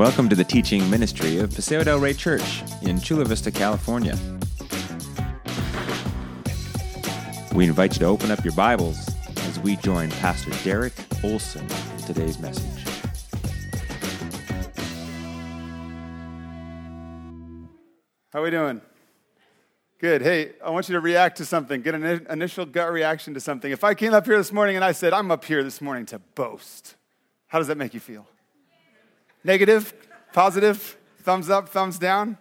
Welcome to the teaching ministry of Paseo del Rey Church in Chula Vista, California. We invite you to open up your Bibles as we join Pastor Derek Olson in today's message. How are we doing? Good. Hey, I want you to react to something. Get an initial gut reaction to something. If I came up here this morning and I said, I'm up here this morning to boast, how does that make you feel? Negative? Positive? Thumbs up? Thumbs down?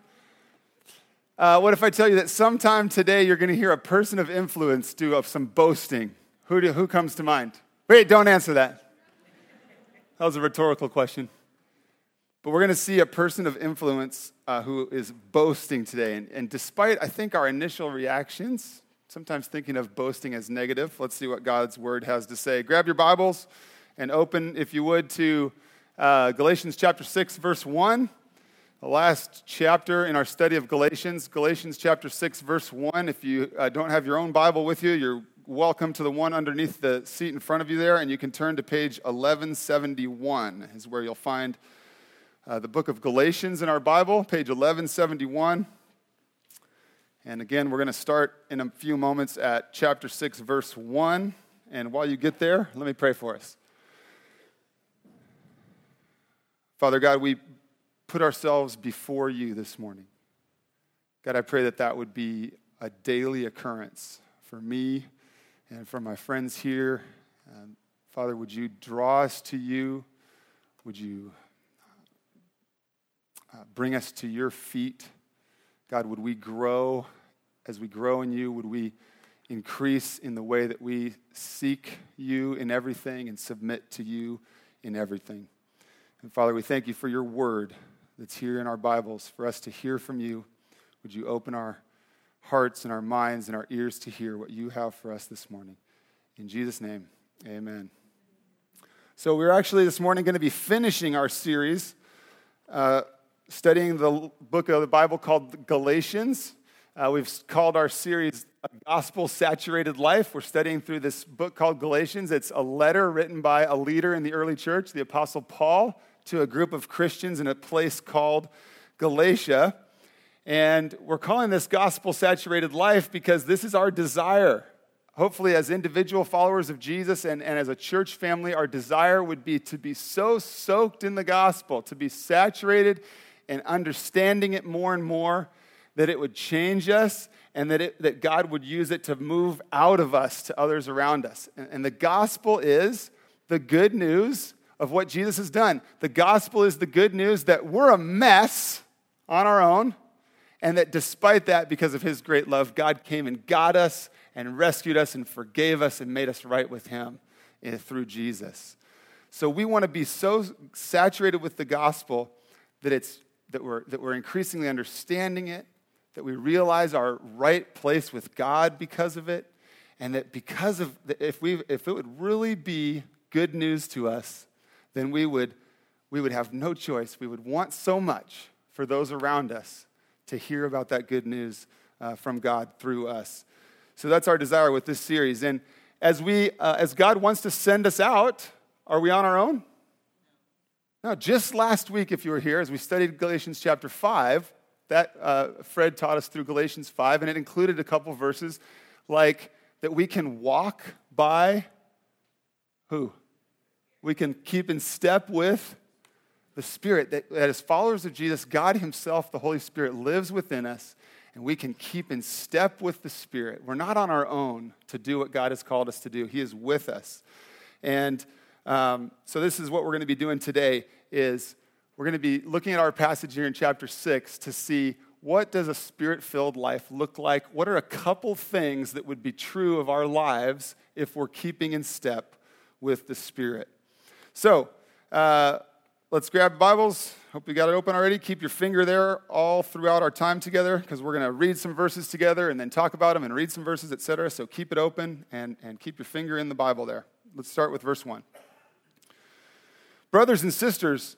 Uh, what if I tell you that sometime today you're going to hear a person of influence do of some boasting? Who, do, who comes to mind? Wait, don't answer that. That was a rhetorical question. But we're going to see a person of influence uh, who is boasting today. And, and despite, I think, our initial reactions, sometimes thinking of boasting as negative, let's see what God's word has to say. Grab your Bibles and open, if you would, to uh, Galatians chapter 6, verse 1. The last chapter in our study of Galatians, Galatians chapter 6, verse 1. If you uh, don't have your own Bible with you, you're welcome to the one underneath the seat in front of you there, and you can turn to page 1171, is where you'll find uh, the book of Galatians in our Bible, page 1171. And again, we're going to start in a few moments at chapter 6, verse 1. And while you get there, let me pray for us. Father God, we put ourselves before you this morning. God, I pray that that would be a daily occurrence for me and for my friends here. Father, would you draw us to you? Would you uh, bring us to your feet. God, would we grow as we grow in you? Would we increase in the way that we seek you in everything and submit to you in everything? And Father, we thank you for your word that's here in our Bibles for us to hear from you. Would you open our hearts and our minds and our ears to hear what you have for us this morning? In Jesus' name, amen. So, we're actually this morning going to be finishing our series. Uh, studying the book of the Bible called Galatians. Uh, we've called our series A Gospel Saturated Life. We're studying through this book called Galatians. It's a letter written by a leader in the early church, the Apostle Paul, to a group of Christians in a place called Galatia. And we're calling this Gospel Saturated Life because this is our desire. Hopefully, as individual followers of Jesus and, and as a church family, our desire would be to be so soaked in the gospel, to be saturated and understanding it more and more, that it would change us and that, it, that God would use it to move out of us to others around us. And, and the gospel is the good news of what Jesus has done. The gospel is the good news that we're a mess on our own, and that despite that, because of his great love, God came and got us and rescued us and forgave us and made us right with him eh, through Jesus. So we want to be so saturated with the gospel that it's that we're, that we're increasingly understanding it, that we realize our right place with God because of it, and that because of, if, we, if it would really be good news to us, then we would, we would have no choice. We would want so much for those around us to hear about that good news uh, from God through us. So that's our desire with this series. And as, we, uh, as God wants to send us out, are we on our own? Now, just last week, if you were here, as we studied Galatians chapter 5, that uh, Fred taught us through Galatians 5, and it included a couple verses like that we can walk by who? We can keep in step with the Spirit, that, that as followers of Jesus, God Himself, the Holy Spirit, lives within us, and we can keep in step with the Spirit. We're not on our own to do what God has called us to do, He is with us. And um, so this is what we're going to be doing today is we're going to be looking at our passage here in chapter 6 to see what does a spirit-filled life look like? What are a couple things that would be true of our lives if we're keeping in step with the Spirit? So, uh, let's grab Bibles. Hope you got it open already. Keep your finger there all throughout our time together because we're going to read some verses together and then talk about them and read some verses, etc. So keep it open and, and keep your finger in the Bible there. Let's start with verse 1. Brothers and sisters,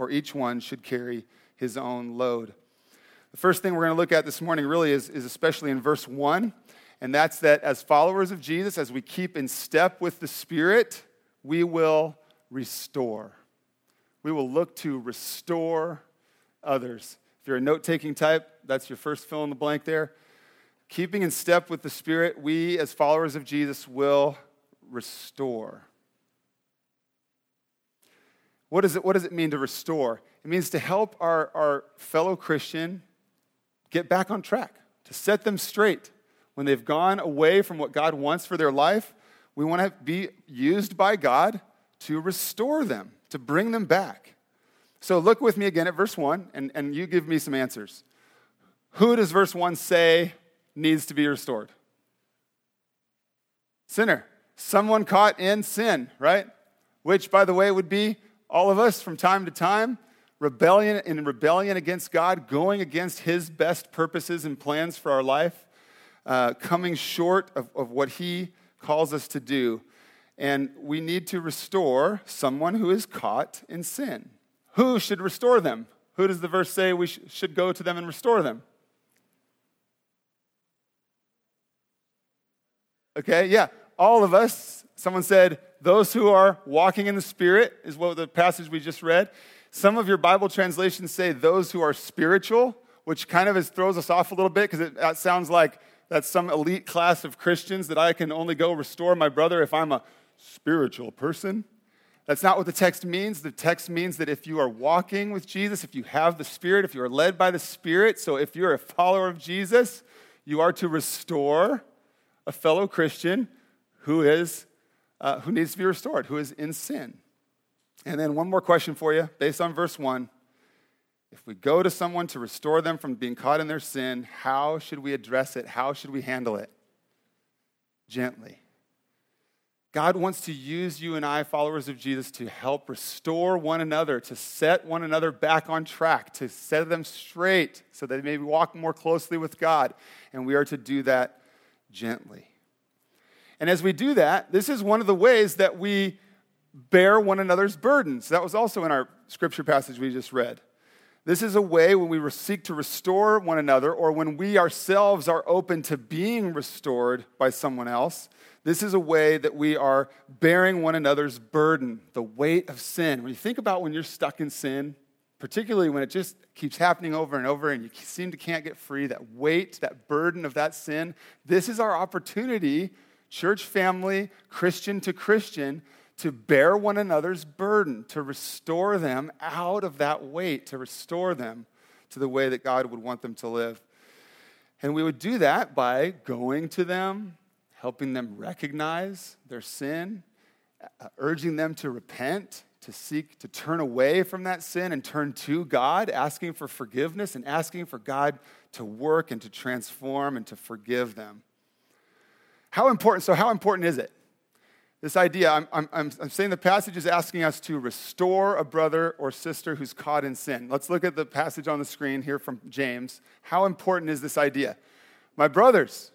for each one should carry his own load. The first thing we're going to look at this morning really is, is especially in verse 1, and that's that as followers of Jesus, as we keep in step with the Spirit, we will restore. We will look to restore others. If you're a note taking type, that's your first fill in the blank there. Keeping in step with the Spirit, we as followers of Jesus will restore. What, is it, what does it mean to restore? It means to help our, our fellow Christian get back on track, to set them straight. When they've gone away from what God wants for their life, we want to be used by God to restore them, to bring them back. So look with me again at verse 1, and, and you give me some answers. Who does verse 1 say needs to be restored? Sinner. Someone caught in sin, right? Which, by the way, would be all of us from time to time, rebellion in rebellion against God, going against His best purposes and plans for our life, uh, coming short of, of what He calls us to do. And we need to restore someone who is caught in sin. Who should restore them? Who does the verse say we sh- should go to them and restore them? Okay, yeah, all of us. Someone said, those who are walking in the Spirit is what the passage we just read. Some of your Bible translations say those who are spiritual, which kind of is, throws us off a little bit because that sounds like that's some elite class of Christians that I can only go restore my brother if I'm a spiritual person. That's not what the text means. The text means that if you are walking with Jesus, if you have the Spirit, if you are led by the Spirit, so if you're a follower of Jesus, you are to restore a fellow Christian who is uh, who needs to be restored, who is in sin. And then one more question for you, based on verse one. If we go to someone to restore them from being caught in their sin, how should we address it? How should we handle it? Gently. God wants to use you and I, followers of Jesus, to help restore one another, to set one another back on track, to set them straight so that they may walk more closely with God. And we are to do that gently. And as we do that, this is one of the ways that we bear one another's burdens. That was also in our scripture passage we just read. This is a way when we seek to restore one another or when we ourselves are open to being restored by someone else this is a way that we are bearing one another's burden, the weight of sin. When you think about when you're stuck in sin, particularly when it just keeps happening over and over and you seem to can't get free, that weight, that burden of that sin, this is our opportunity, church family, Christian to Christian, to bear one another's burden, to restore them out of that weight, to restore them to the way that God would want them to live. And we would do that by going to them, helping them recognize their sin, uh, urging them to repent, to seek to turn away from that sin and turn to God, asking for forgiveness and asking for God to work and to transform and to forgive them. How important, so, how important is it? This idea, I'm, I'm, I'm, saying the passage is asking us to restore a brother or sister who's caught in sin. Let's look at the passage on the screen here from James. How important is this idea? My brothers,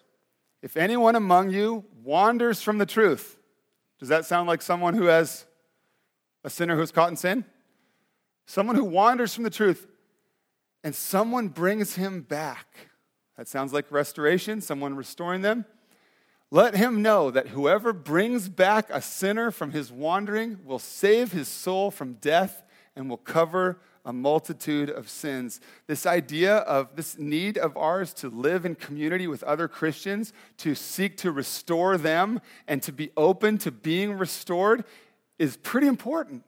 if anyone among you wanders from the truth, does that sound like someone who has a sinner who's caught in sin? Someone who wanders from the truth and someone brings him back. That sounds like restoration, someone restoring them. Let him know that whoever brings back a sinner from his wandering will save his soul from death and will cover a multitude of sins. This idea of this need of ours to live in community with other Christians, to seek to restore them, and to be open to being restored is pretty important.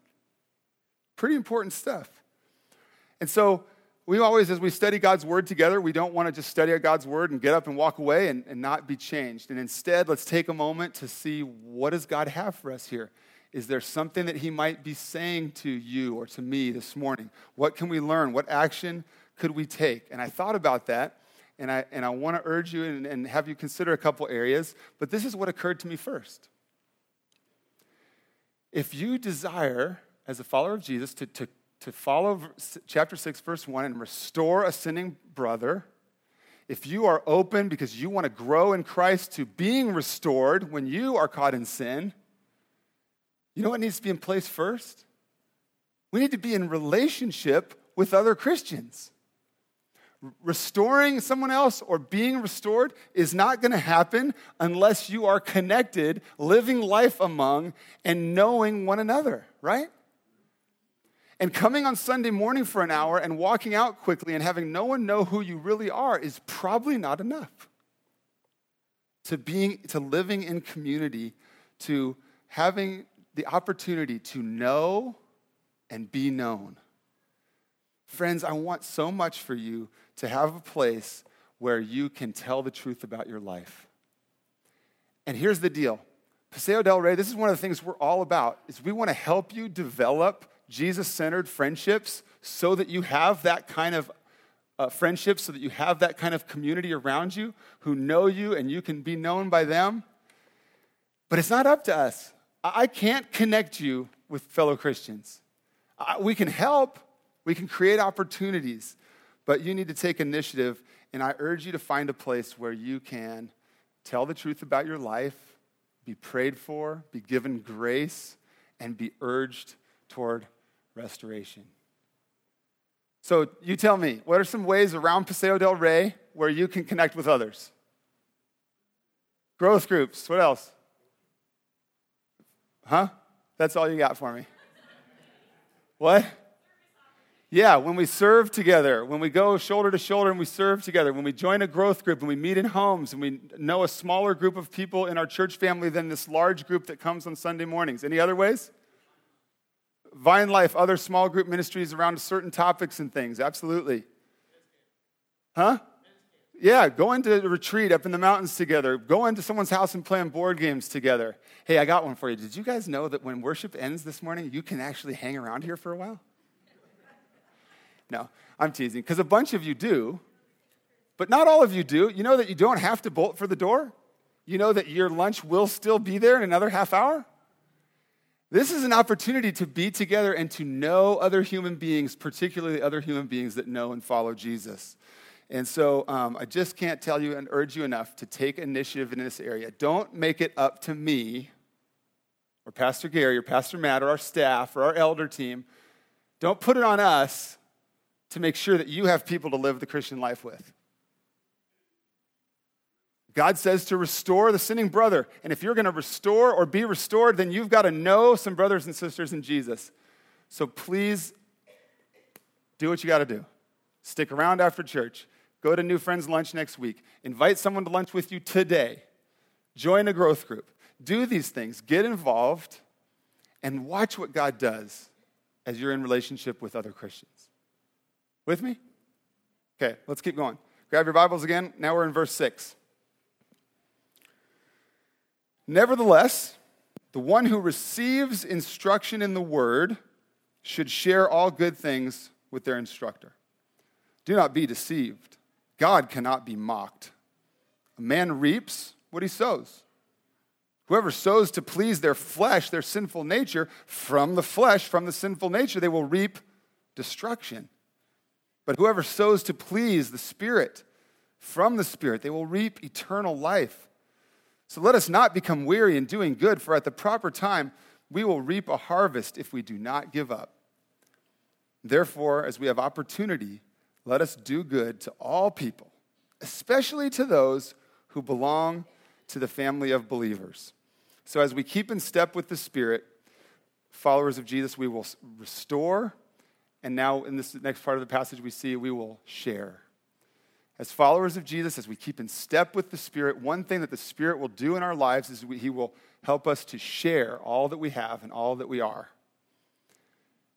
Pretty important stuff. And so, we always, as we study God's word together, we don't want to just study God's word and get up and walk away and, and not be changed. And instead, let's take a moment to see what does God have for us here? Is there something that he might be saying to you or to me this morning? What can we learn? What action could we take? And I thought about that, and I, and I want to urge you and, and have you consider a couple areas, but this is what occurred to me first. If you desire as a follower of Jesus, to, to, to follow chapter 6, verse 1, and restore a sinning brother, if you are open because you want to grow in Christ to being restored when you are caught in sin, you know what needs to be in place first? We need to be in relationship with other Christians. Restoring someone else or being restored is not going to happen unless you are connected, living life among, and knowing one another, right? And coming on Sunday morning for an hour and walking out quickly and having no one know who you really are is probably not enough. To being to living in community, to having the opportunity to know and be known. Friends, I want so much for you to have a place where you can tell the truth about your life. And here's the deal. Paseo del Rey, this is one of the things we're all about, is we want to help you develop Jesus-centered friendships so that you have that kind of uh, friendship, so that you have that kind of community around you who know you and you can be known by them. But it's not up to us. I can't connect you with fellow Christians. We can help, we can create opportunities, but you need to take initiative. And I urge you to find a place where you can tell the truth about your life, be prayed for, be given grace, and be urged toward restoration. So you tell me, what are some ways around Paseo del Rey where you can connect with others? Growth groups. What else? Huh? That's all you got for me. What? Yeah, when we serve together, when we go shoulder to shoulder and we serve together, when we join a growth group and we meet in homes and we know a smaller group of people in our church family than this large group that comes on Sunday mornings. Any other ways? Vine Life, other small group ministries around certain topics and things. Absolutely. Huh? Yeah, go into a retreat up in the mountains together. Go into someone's house and play board games together. Hey, I got one for you. Did you guys know that when worship ends this morning, you can actually hang around here for a while? No, I'm teasing, because a bunch of you do, but not all of you do. You know that you don't have to bolt for the door? You know that your lunch will still be there in another half hour? This is an opportunity to be together and to know other human beings, particularly other human beings that know and follow Jesus. And so um, I just can't tell you and urge you enough to take initiative in this area. Don't make it up to me or Pastor Gary or Pastor Matt or our staff or our elder team. Don't put it on us to make sure that you have people to live the Christian life with. God says to restore the sinning brother. And if you're going to restore or be restored, then you've got to know some brothers and sisters in Jesus. So please do what you got to do. Stick around after church. Go to New Friends Lunch next week. Invite someone to lunch with you today. Join a growth group. Do these things. Get involved and watch what God does as you're in relationship with other Christians. With me? Okay, let's keep going. Grab your Bibles again. Now we're in verse 6. Nevertheless, the one who receives instruction in the word should share all good things with their instructor. Do not be deceived. God cannot be mocked. A man reaps what he sows. Whoever sows to please their flesh, their sinful nature, from the flesh, from the sinful nature, they will reap destruction. But whoever sows to please the Spirit, from the Spirit, they will reap eternal life. So let us not become weary in doing good, for at the proper time we will reap a harvest if we do not give up. Therefore, as we have opportunity, let us do good to all people, especially to those who belong to the family of believers. So, as we keep in step with the Spirit, followers of Jesus, we will restore. And now, in this next part of the passage, we see we will share. As followers of Jesus, as we keep in step with the Spirit, one thing that the Spirit will do in our lives is we, He will help us to share all that we have and all that we are.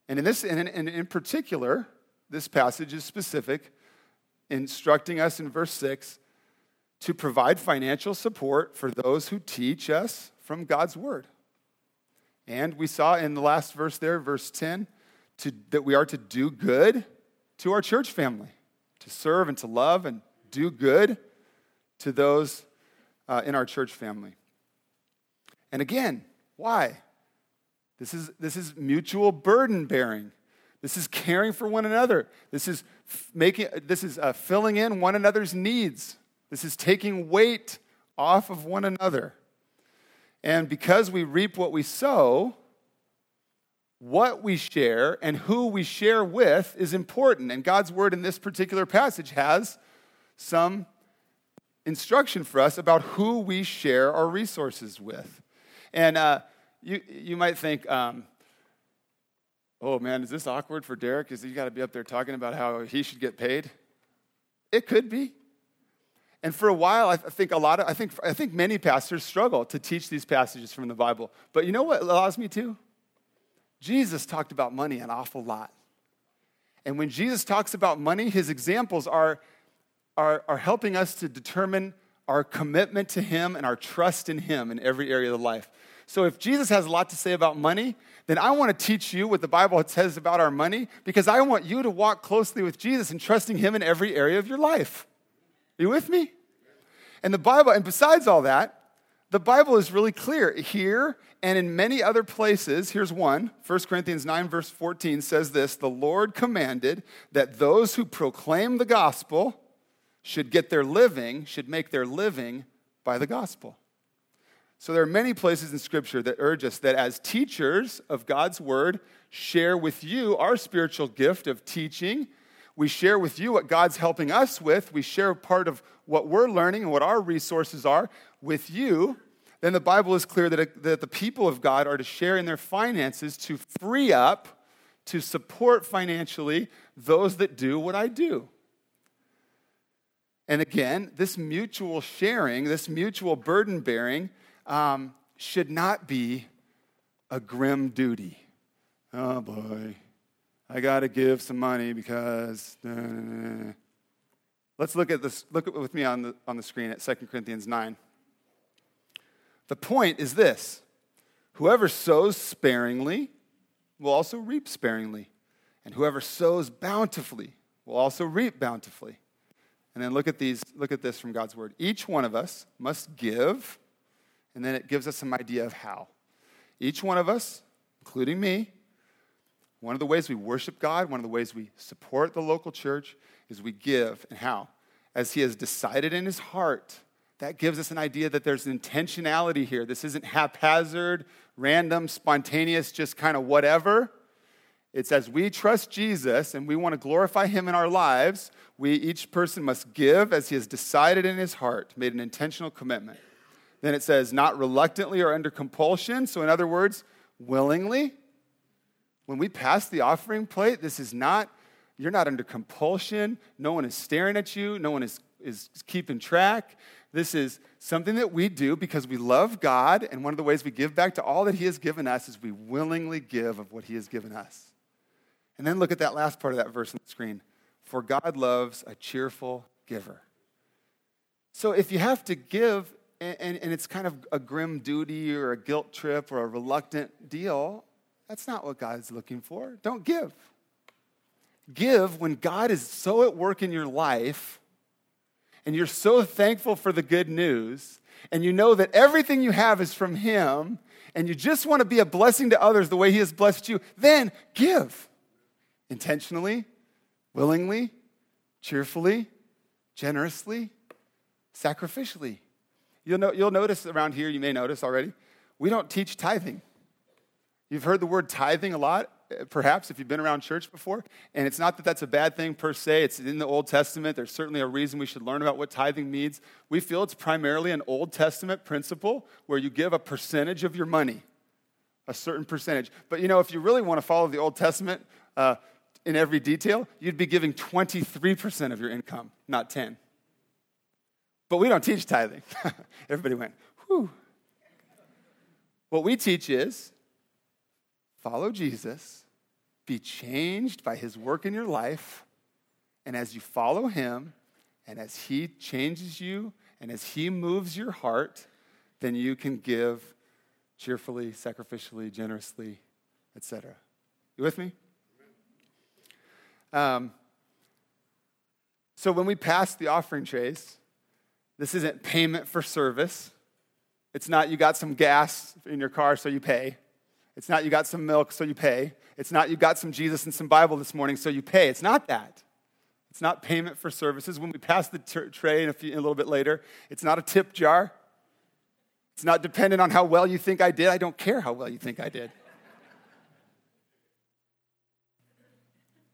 And in this, and in, and in particular, this passage is specific, instructing us in verse 6 to provide financial support for those who teach us from God's word. And we saw in the last verse there, verse 10, to, that we are to do good to our church family, to serve and to love and do good to those uh, in our church family. And again, why? This is, this is mutual burden bearing. This is caring for one another. This is making this is uh, filling in one another's needs. This is taking weight off of one another. And because we reap what we sow, what we share and who we share with is important. And God's word in this particular passage has some instruction for us about who we share our resources with. And uh, you, you might think, um, oh man, is this awkward for Derek? Is he got to be up there talking about how he should get paid? It could be. And for a while, I think a lot of, I think, I think many pastors struggle to teach these passages from the Bible. But you know what allows me to? Jesus talked about money an awful lot. And when Jesus talks about money, his examples are, are, are helping us to determine our commitment to him and our trust in him in every area of life. So if Jesus has a lot to say about money, then I want to teach you what the Bible says about our money because I want you to walk closely with Jesus and trusting him in every area of your life. Are you with me? And the Bible, and besides all that, the Bible is really clear here and in many other places. Here's one 1 Corinthians 9, verse 14 says this The Lord commanded that those who proclaim the gospel should get their living, should make their living by the gospel. So there are many places in Scripture that urge us that as teachers of God's Word, share with you our spiritual gift of teaching. We share with you what God's helping us with. We share part of what we're learning and what our resources are with you. Then the Bible is clear that, that the people of God are to share in their finances to free up, to support financially those that do what I do. And again, this mutual sharing, this mutual burden bearing, um, should not be a grim duty. Oh boy, I got to give some money because. Let's look at this. Look with me on the, on the screen at 2 Corinthians 9. The point is this whoever sows sparingly will also reap sparingly, and whoever sows bountifully will also reap bountifully. And then look at these, look at this from God's word. Each one of us must give and then it gives us some idea of how. Each one of us, including me, one of the ways we worship God, one of the ways we support the local church is we give. And how? As He has decided in His heart, that gives us an idea that there's intentionality here. This isn't haphazard, random, spontaneous, just kind of whatever. It's as we trust Jesus and we want to glorify Him in our lives, we, each person must give as He has decided in His heart, made an intentional commitment. Then it says, not reluctantly or under compulsion. So, in other words, willingly. When we pass the offering plate, this is not, you're not under compulsion. No one is staring at you, no one is, is keeping track. This is something that we do because we love God, and one of the ways we give back to all that He has given us is we willingly give of what He has given us. And then look at that last part of that verse on the screen. For God loves a cheerful giver. So if you have to give and, and, and it's kind of a grim duty or a guilt trip or a reluctant deal, that's not what God's looking for. Don't give. Give when God is so at work in your life and you're so thankful for the good news and you know that everything you have is from Him and you just want to be a blessing to others the way He has blessed you, then give intentionally, willingly, cheerfully, generously, sacrificially. You'll, know, you'll notice around here, you may notice already, we don't teach tithing. You've heard the word tithing a lot, eh, perhaps, if you've been around church before. And it's not that that's a bad thing per se. It's in the Old Testament. There's certainly a reason we should learn about what tithing means. We feel it's primarily an Old Testament principle where you give a percentage of your money, a certain percentage. But you know, if you really want to follow the Old Testament uh, in every detail, you'd be giving 23% of your income, not 10. But we don't teach tithing. Everybody went, whew. What we teach is follow Jesus, be changed by his work in your life, and as you follow him, and as he changes you, and as he moves your heart, then you can give cheerfully, sacrificially, generously, etc. You with me? Um, so when we pass the offering trays, this isn't payment for service. It's not you got some gas in your car, so you pay. It's not you got some milk, so you pay. It's not you got some Jesus and some Bible this morning, so you pay. It's not that. It's not payment for services. When we pass the t- tray in a, few, a little bit later, it's not a tip jar. It's not dependent on how well you think I did. I don't care how well you think I did.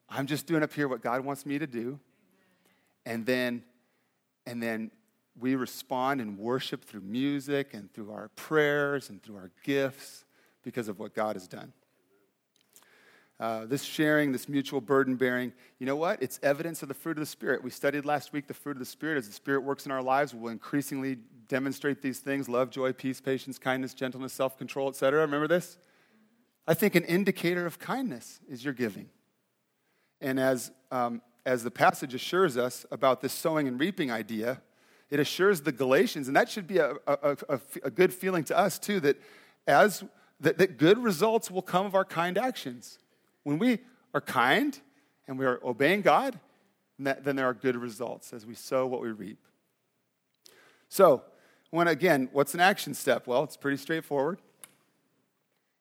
I'm just doing up here what God wants me to do. And then, and then we respond and worship through music and through our prayers and through our gifts because of what God has done. Uh, this sharing, this mutual burden bearing, you know what? It's evidence of the fruit of the Spirit. We studied last week the fruit of the Spirit. As the Spirit works in our lives, we'll increasingly demonstrate these things love, joy, peace, patience, kindness, gentleness, self control, etc. Remember this? I think an indicator of kindness is your giving. And as, um, as the passage assures us about this sowing and reaping idea, it assures the Galatians, and that should be a, a, a, a good feeling to us too, that as that, that good results will come of our kind actions. When we are kind and we are obeying God, then there are good results as we sow what we reap. So, when again, what's an action step? Well, it's pretty straightforward.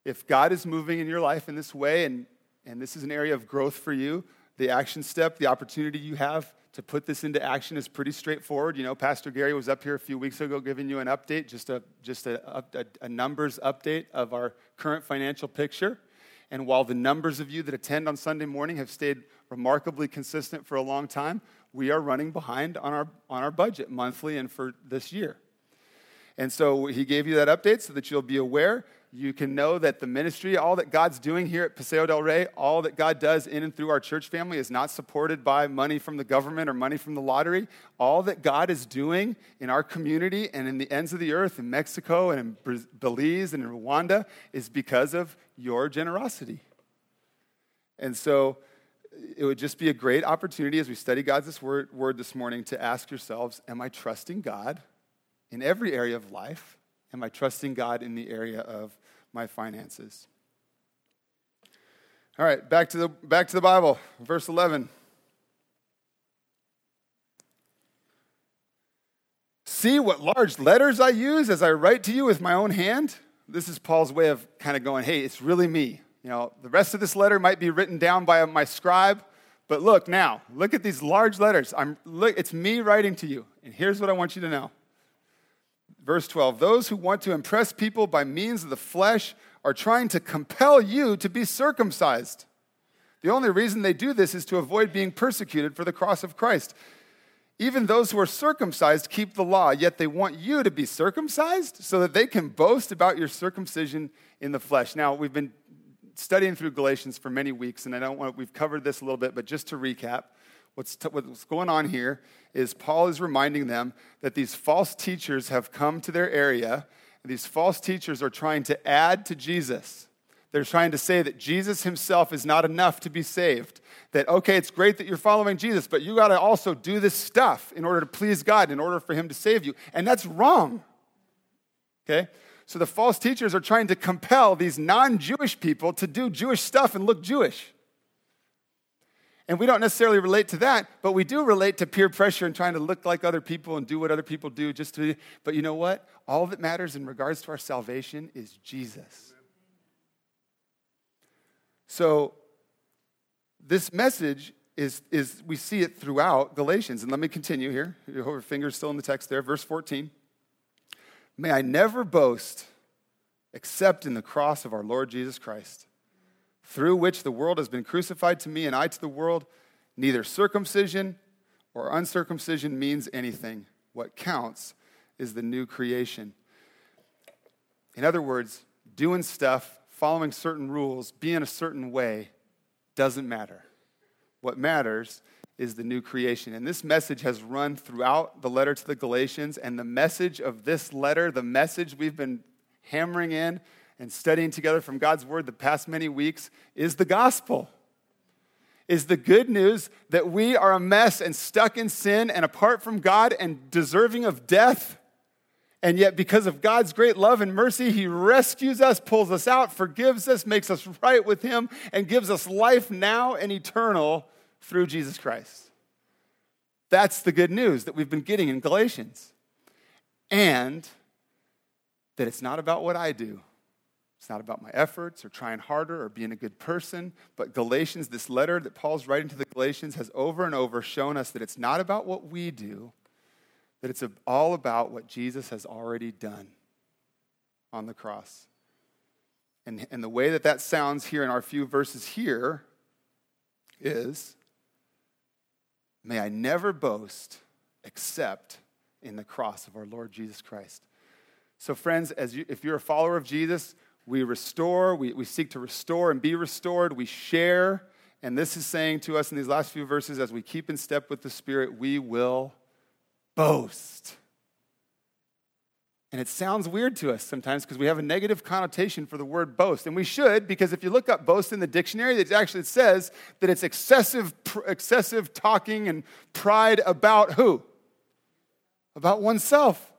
If God is moving in your life in this way, and, and this is an area of growth for you, the action step, the opportunity you have to put this into action is pretty straightforward. You know, Pastor Gary was up here a few weeks ago giving you an update, just a, just a, a, a numbers update of our current financial picture. And while the numbers of you that attend on Sunday morning have stayed remarkably consistent for a long time, we are running behind on our, on our budget monthly and for this year. And so he gave you that update so that you'll be aware. You can know that the ministry, all that God's doing here at Paseo del Rey, all that God does in and through our church family is not supported by money from the government or money from the lottery. All that God is doing in our community and in the ends of the earth, in Mexico and in Belize and in Rwanda, is because of your generosity. And so it would just be a great opportunity as we study God's word, word this morning to ask yourselves Am I trusting God in every area of life? Am I trusting God in the area of my finances? All right, back to the, back to the Bible, verse 11. See what large letters I use as I write to you with my own hand? this is Paul's way of kind of going, hey, it's really me. You know, the rest of this letter might be written down by my scribe, but look now, look at these large letters. I'm, look, it's me writing to you. And here's what I want you to know. Verse 12 Those who want to impress people by means of the flesh are trying to compel you to be circumcised. The only reason they do this is to avoid being persecuted for the cross of Christ. Even those who are circumcised keep the law, yet they want you to be circumcised so that they can boast about your circumcision in the flesh. Now, we've been studying through Galatians for many weeks, and I don't want we've covered this a little bit, but just to recap, what's, t- what's going on here is Paul is reminding them that these false teachers have come to their area, and these false teachers are trying to add to Jesus. They're trying to say that Jesus himself is not enough to be saved. That, okay, it's great that you're following Jesus, but you got to also do this stuff in order to please God, in order for him to save you. And that's wrong. Okay? So the false teachers are trying to compel these non Jewish people to do Jewish stuff and look Jewish. And we don't necessarily relate to that, but we do relate to peer pressure and trying to look like other people and do what other people do just to. But you know what? All that matters in regards to our salvation is Jesus. So, this message is, is we see it throughout Galatians. And let me continue here. Your finger's still in the text there. Verse 14. May I never boast except in the cross of our Lord Jesus Christ, through which the world has been crucified to me and I to the world. Neither circumcision or uncircumcision means anything. What counts is the new creation. In other words, doing stuff following certain rules, being a certain way, doesn't matter. What matters is the new creation. And this message has run throughout the letter to the Galatians. And the message of this letter, the message we've been hammering in and studying together from God's word the past many weeks, is the gospel. Is the good news that we are a mess and stuck in sin and apart from God and deserving of death and yet, because of God's great love and mercy, He rescues us, pulls us out, forgives us, makes us right with Him, and gives us life now and eternal through Jesus Christ. That's the good news that we've been getting in Galatians. And that it's not about what I do, It's not about my efforts or trying harder or being a good person. But Galatians, this letter that Paul's writing to the Galatians, has over and over shown us that it's not about what we do, that it's all about what Jesus has already done on the cross. And, and the way that that sounds here in our few verses here is may I never boast except in the cross of our Lord Jesus Christ. So, friends, as you, if you're a follower of Jesus, we restore, we, we seek to restore and be restored, we share. And this is saying to us in these last few verses, as we keep in step with the Spirit, we will boast. And it sounds weird to us sometimes because we have a negative connotation for the word boast. And we should, because if you look up boast in the dictionary, it actually says that it's excessive, excessive talking and pride about who? About oneself.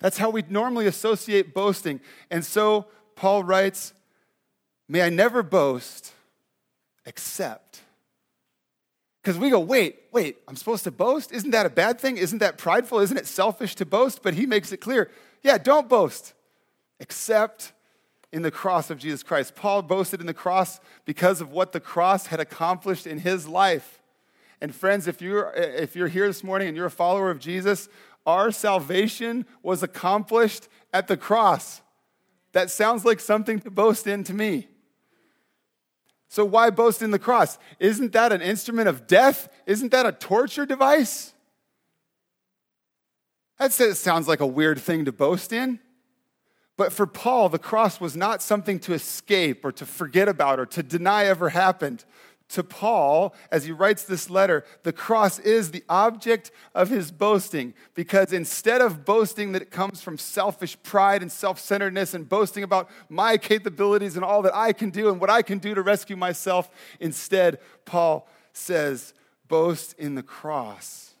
That's how we normally associate boasting. And so Paul writes, May I never boast except. Because we go, wait, wait, I'm supposed to boast? Isn't that a bad thing? Isn't that prideful? Isn't it selfish to boast? But he makes it clear yeah, don't boast except in the cross of Jesus Christ. Paul boasted in the cross because of what the cross had accomplished in his life. And friends, if you're, if you're here this morning and you're a follower of Jesus, our salvation was accomplished at the cross. That sounds like something to boast in to me. So, why boast in the cross? Isn't that an instrument of death? Isn't that a torture device? That sounds like a weird thing to boast in. But for Paul, the cross was not something to escape or to forget about or to deny ever happened to Paul, as he writes this letter, the cross is the object of his boasting because instead of boasting that it comes from selfish pride and self centeredness and boasting about my capabilities and all that I can do and what I can do to rescue myself, instead, Paul says, boast in the cross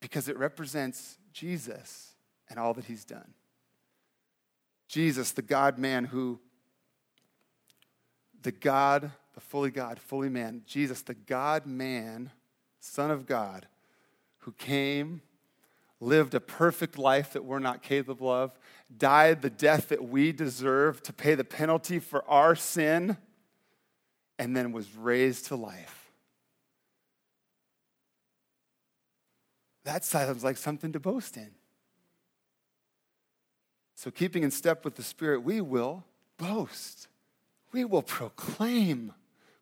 because it represents Jesus and all that he's done. Jesus, the God man who the God, the fully God, fully man, Jesus, the God man, Son of God, who came, lived a perfect life that we're not capable of, died the death that we deserve to pay the penalty for our sin, and then was raised to life. That sounds like something to boast in. So, keeping in step with the Spirit, we will boast we will proclaim.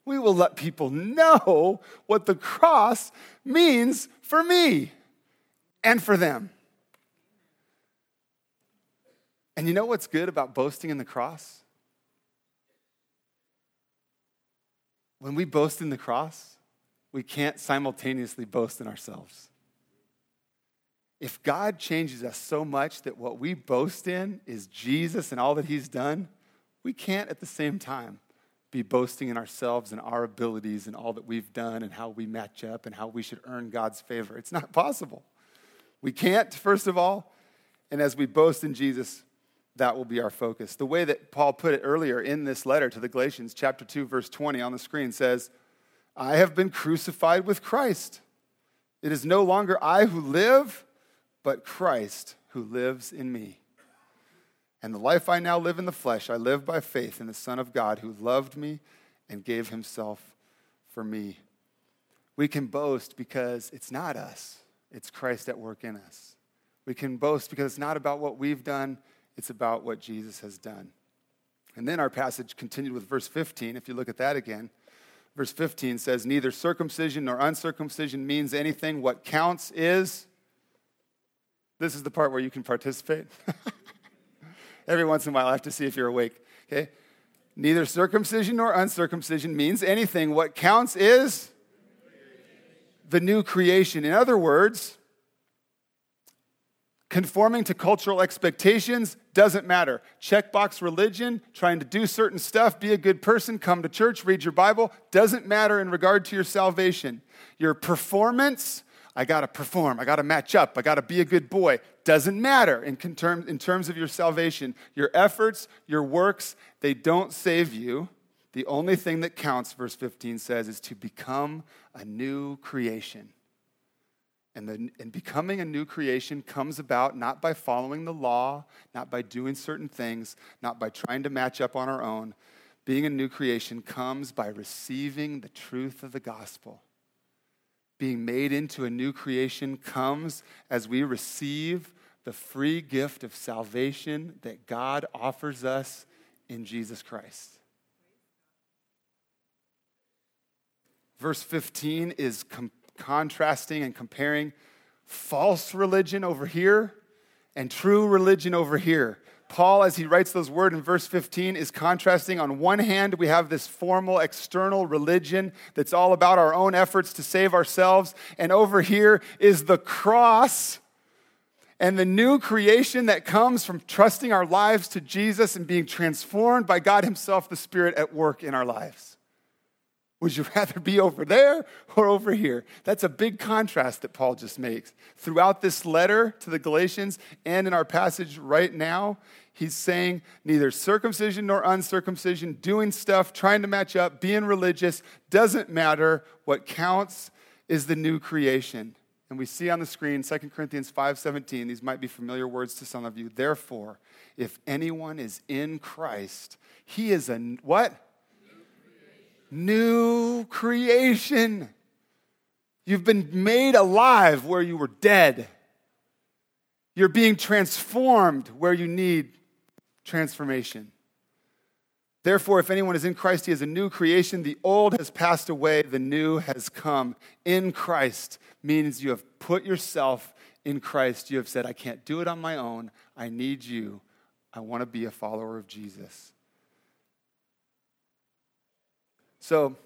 We will let people know what the cross means for me and for them. And you know what's good about boasting in the cross? When we boast in the cross, we can't simultaneously boast in ourselves. If God changes us so much that what we boast in is Jesus and all that He's done, we can't at the same time be boasting in ourselves and our abilities and all that we've done and how we match up and how we should earn God's favor. It's not possible. We can't, first of all. And as we boast in Jesus, that will be our focus. The way that Paul put it earlier in this letter to the Galatians, chapter 2, verse 20 on the screen says, I have been crucified with Christ. It is no longer I who live, but Christ who lives in me. And the life I now live in the flesh, I live by faith in the Son of God who loved me and gave himself for me. We can boast because it's not us, it's Christ at work in us. We can boast because it's not about what we've done, it's about what Jesus has done. And then our passage continued with verse 15. If you look at that again, verse 15 says, Neither circumcision nor uncircumcision means anything. What counts is. This is the part where you can participate. Every once in a while, I have to see if you're awake. Okay? Neither circumcision nor uncircumcision means anything. What counts is the new creation. In other words, conforming to cultural expectations doesn't matter. Checkbox religion, trying to do certain stuff, be a good person, come to church, read your Bible, doesn't matter in regard to your salvation. Your performance I got to perform. I got to match up. I got to be a good boy. Doesn't matter in, term, in terms of your salvation. Your efforts, your works, they don't save you. The only thing that counts, verse 15 says, is to become a new creation. And, the, and becoming a new creation comes about not by following the law, not by doing certain things, not by trying to match up on our own. Being a new creation comes by receiving the truth of the gospel. Being made into a new creation comes as we receive the free gift of salvation that God offers us in Jesus Christ. Verse 15 is com- contrasting and comparing false religion over here and true religion over here. Paul, as he writes those words in verse 15, is contrasting. On one hand, we have this formal external religion that's all about our own efforts to save ourselves. And over here is the cross and the new creation that comes from trusting our lives to Jesus and being transformed by God Himself, the Spirit at work in our lives. Would you rather be over there or over here? That's a big contrast that Paul just makes. Throughout this letter to the Galatians and in our passage right now, he's saying neither circumcision nor uncircumcision, doing stuff, trying to match up, being religious, doesn't matter. What counts is the new creation. And we see on the screen 2 Corinthians 5:17, these might be familiar words to some of you. Therefore, if anyone is in Christ, he is a what? New creation. You've been made alive where you were dead. You're being transformed where you need transformation. Therefore, if anyone is in Christ, he is a new creation. The old has passed away, the new has come. In Christ means you have put yourself in Christ. You have said, I can't do it on my own. I need you. I want to be a follower of Jesus. So,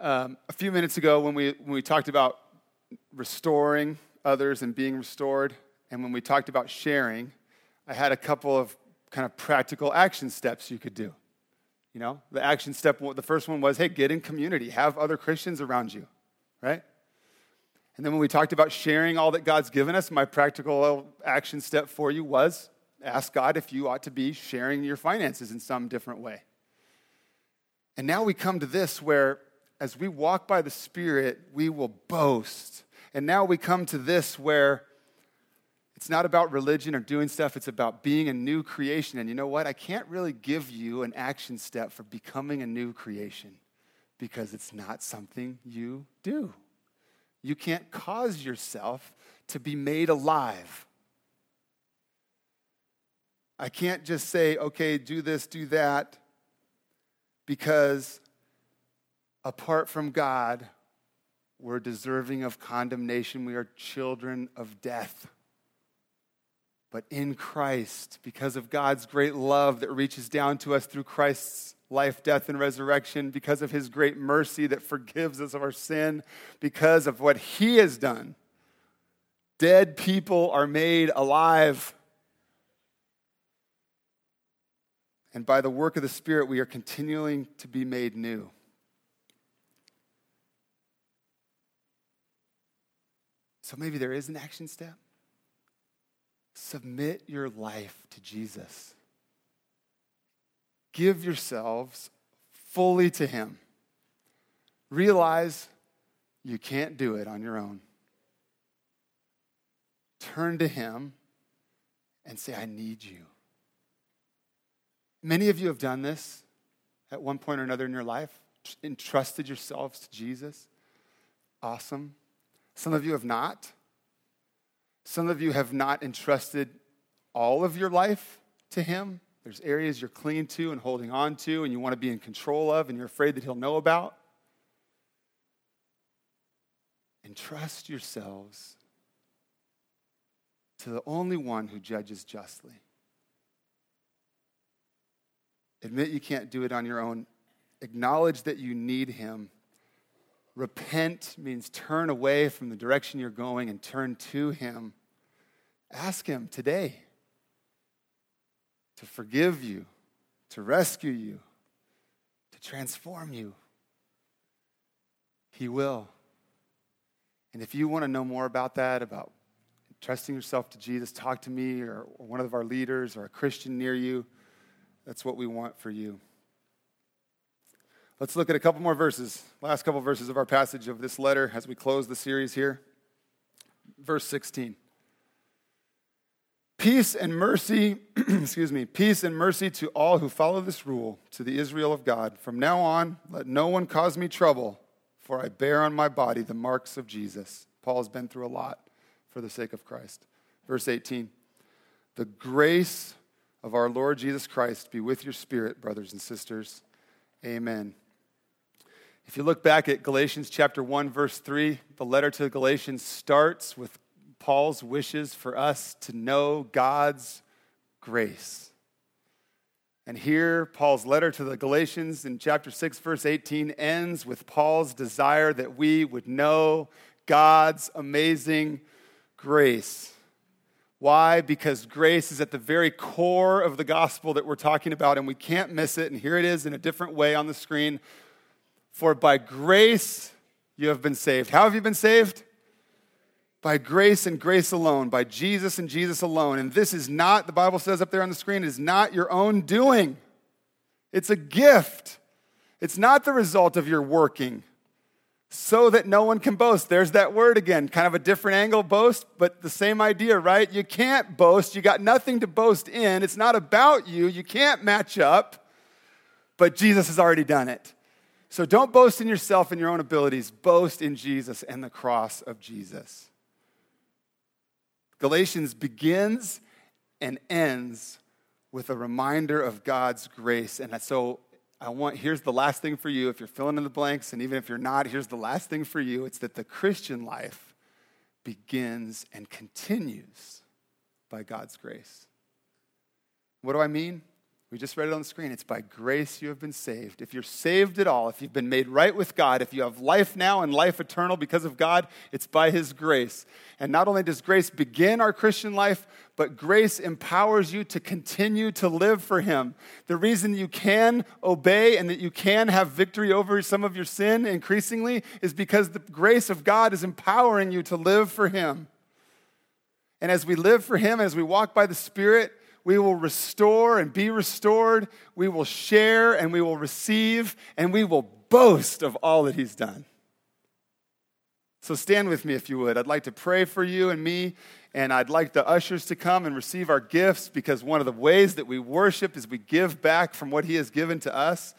um, a few minutes ago, when we, when we talked about restoring others and being restored, and when we talked about sharing, I had a couple of kind of practical action steps you could do. You know, the action step, the first one was, hey, get in community, have other Christians around you, right? And then when we talked about sharing all that God's given us, my practical action step for you was ask God if you ought to be sharing your finances in some different way. And now we come to this where, as we walk by the Spirit, we will boast. And now we come to this where it's not about religion or doing stuff, it's about being a new creation. And you know what? I can't really give you an action step for becoming a new creation because it's not something you do. You can't cause yourself to be made alive. I can't just say, okay, do this, do that because apart from God, we're deserving of condemnation. We are children of death. But in Christ, because of God's great love that reaches down to us through Christ's life, death, and resurrection, because of his great mercy that forgives us of our sin, because of what he has done, dead people are made alive. And by the work of the Spirit, we are continuing to be made new. So maybe there is an action step. Submit your life to Jesus. Give yourselves fully to Him. Realize you can't do it on your own. Turn to Him and say, I need you. Many of you have done this at one point or another in your life, entrusted yourselves to Jesus. Awesome. Some of you have not. Some of you have not entrusted all of your life to Him. There's areas you're clinging to and holding on to, and you want to be in control of, and you're afraid that He'll know about. Entrust yourselves to the only one who judges justly. Admit you can't do it on your own. Acknowledge that you need Him. Repent means turn away from the direction you're going and turn to Him. Ask Him today to forgive you, to rescue you, to transform you. He will. And if you want to know more about that, about trusting yourself to Jesus, talk to me or one of our leaders or a Christian near you. That's what we want for you. Let's look at a couple more verses, last couple verses of our passage of this letter as we close the series here. Verse 16. Peace and mercy, excuse me, peace and mercy to all who follow this rule, to the Israel of God. From now on, let no one cause me trouble, for I bear on my body the marks of Jesus. Paul has been through a lot for the sake of Christ. Verse 18. The grace of our Lord Jesus Christ be with your spirit, brothers and sisters. Amen. If you look back at Galatians chapter 1 verse 3, the letter to the Galatians starts with Paul's wishes for us to know God's grace. And here, Paul's letter to the Galatians in chapter 6, verse 18 ends with Paul's desire that we would know God's amazing grace. Why? Because grace is at the very core of the gospel that we're talking about, and we can't miss it. And here it is in a different way on the screen. For by grace you have been saved. How have you been saved? By grace and grace alone, by Jesus and Jesus alone. And this is not, the Bible says up there on the screen, it is not your own doing. It's a gift. It's not the result of your working, so that no one can boast. There's that word again, kind of a different angle, boast, but the same idea, right? You can't boast. You got nothing to boast in. It's not about you. You can't match up, but Jesus has already done it. So don't boast in yourself and your own abilities. Boast in Jesus and the cross of Jesus. Galatians begins and ends with a reminder of God's grace. And so I want, here's the last thing for you. If you're filling in the blanks, and even if you're not, here's the last thing for you it's that the Christian life begins and continues by God's grace. What do I mean? We just read it on the screen. It's by grace you have been saved. If you're saved at all, if you've been made right with God, if you have life now and life eternal because of God, it's by His grace. And not only does grace begin our Christian life, but grace empowers you to continue to live for Him. The reason you can obey and that you can have victory over some of your sin increasingly is because the grace of God is empowering you to live for Him. And as we live for Him, as we walk by the Spirit, we will restore and be restored. We will share and we will receive and we will boast of all that He's done. So stand with me if you would. I'd like to pray for you and me, and I'd like the ushers to come and receive our gifts because one of the ways that we worship is we give back from what He has given to us.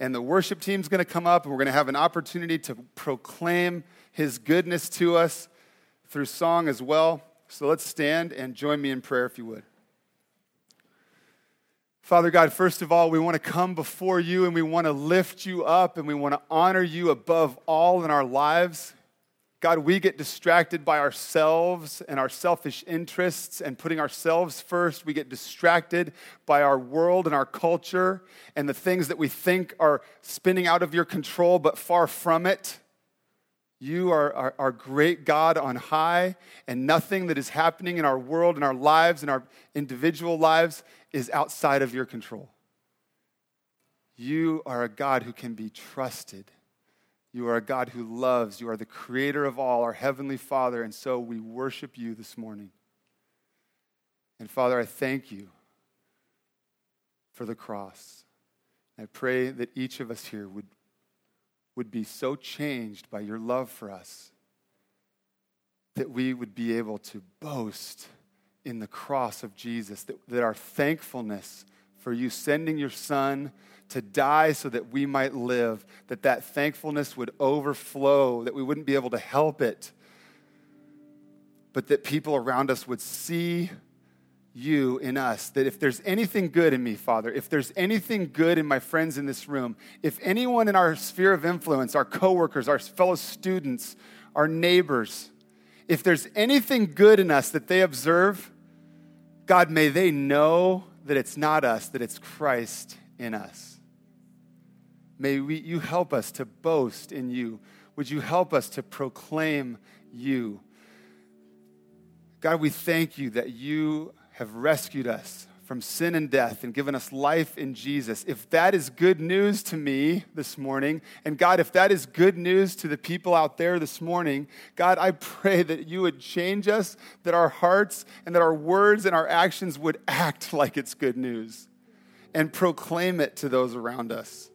And the worship team's going to come up, and we're going to have an opportunity to proclaim His goodness to us through song as well. So let's stand and join me in prayer if you would. Father God, first of all, we want to come before you and we want to lift you up and we want to honor you above all in our lives. God, we get distracted by ourselves and our selfish interests and putting ourselves first. We get distracted by our world and our culture and the things that we think are spinning out of your control, but far from it. You are our, great God on high, and nothing that is happening in our world, in our lives, in our individual lives is outside of your control. You are a God who can be trusted. You are a God who loves. You are the creator of all, our heavenly Father, and so we worship you this morning. And Father, I thank you for the cross. I pray that each of us here would would be so changed by your love for us that we would be able to boast in the cross of Jesus, that, that our thankfulness for you sending your son to die so that we might live, that that thankfulness would overflow, that we wouldn't be able to help it, but that people around us would see you in us. That if there's anything good in me, Father, if there's anything good in my friends in this room, if anyone in our sphere of influence, our coworkers, our fellow students, our neighbors, if there's anything good in us that they observe, God, may they know that it's not us, that it's Christ in us. May we, you help us to boast in you. Would you help us to proclaim you? God, we thank you that you have rescued us from sin and death and given us life in Jesus. If that is good news to me this morning, and God, if that is good news to the people out there this morning, God, I pray that you would change us, that our hearts and that our words and our actions would act like it's good news and proclaim it to those around us.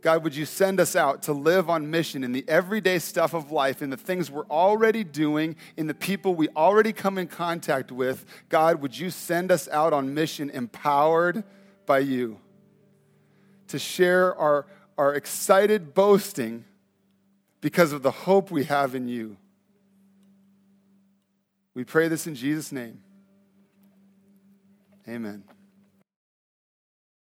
God, would you send us out to live on mission in the everyday stuff of life, in the things we're already doing, in the people we already come in contact with? God, would you send us out on mission empowered by you to share our, our excited boasting because of the hope we have in you? We pray this in Jesus' name. Amen.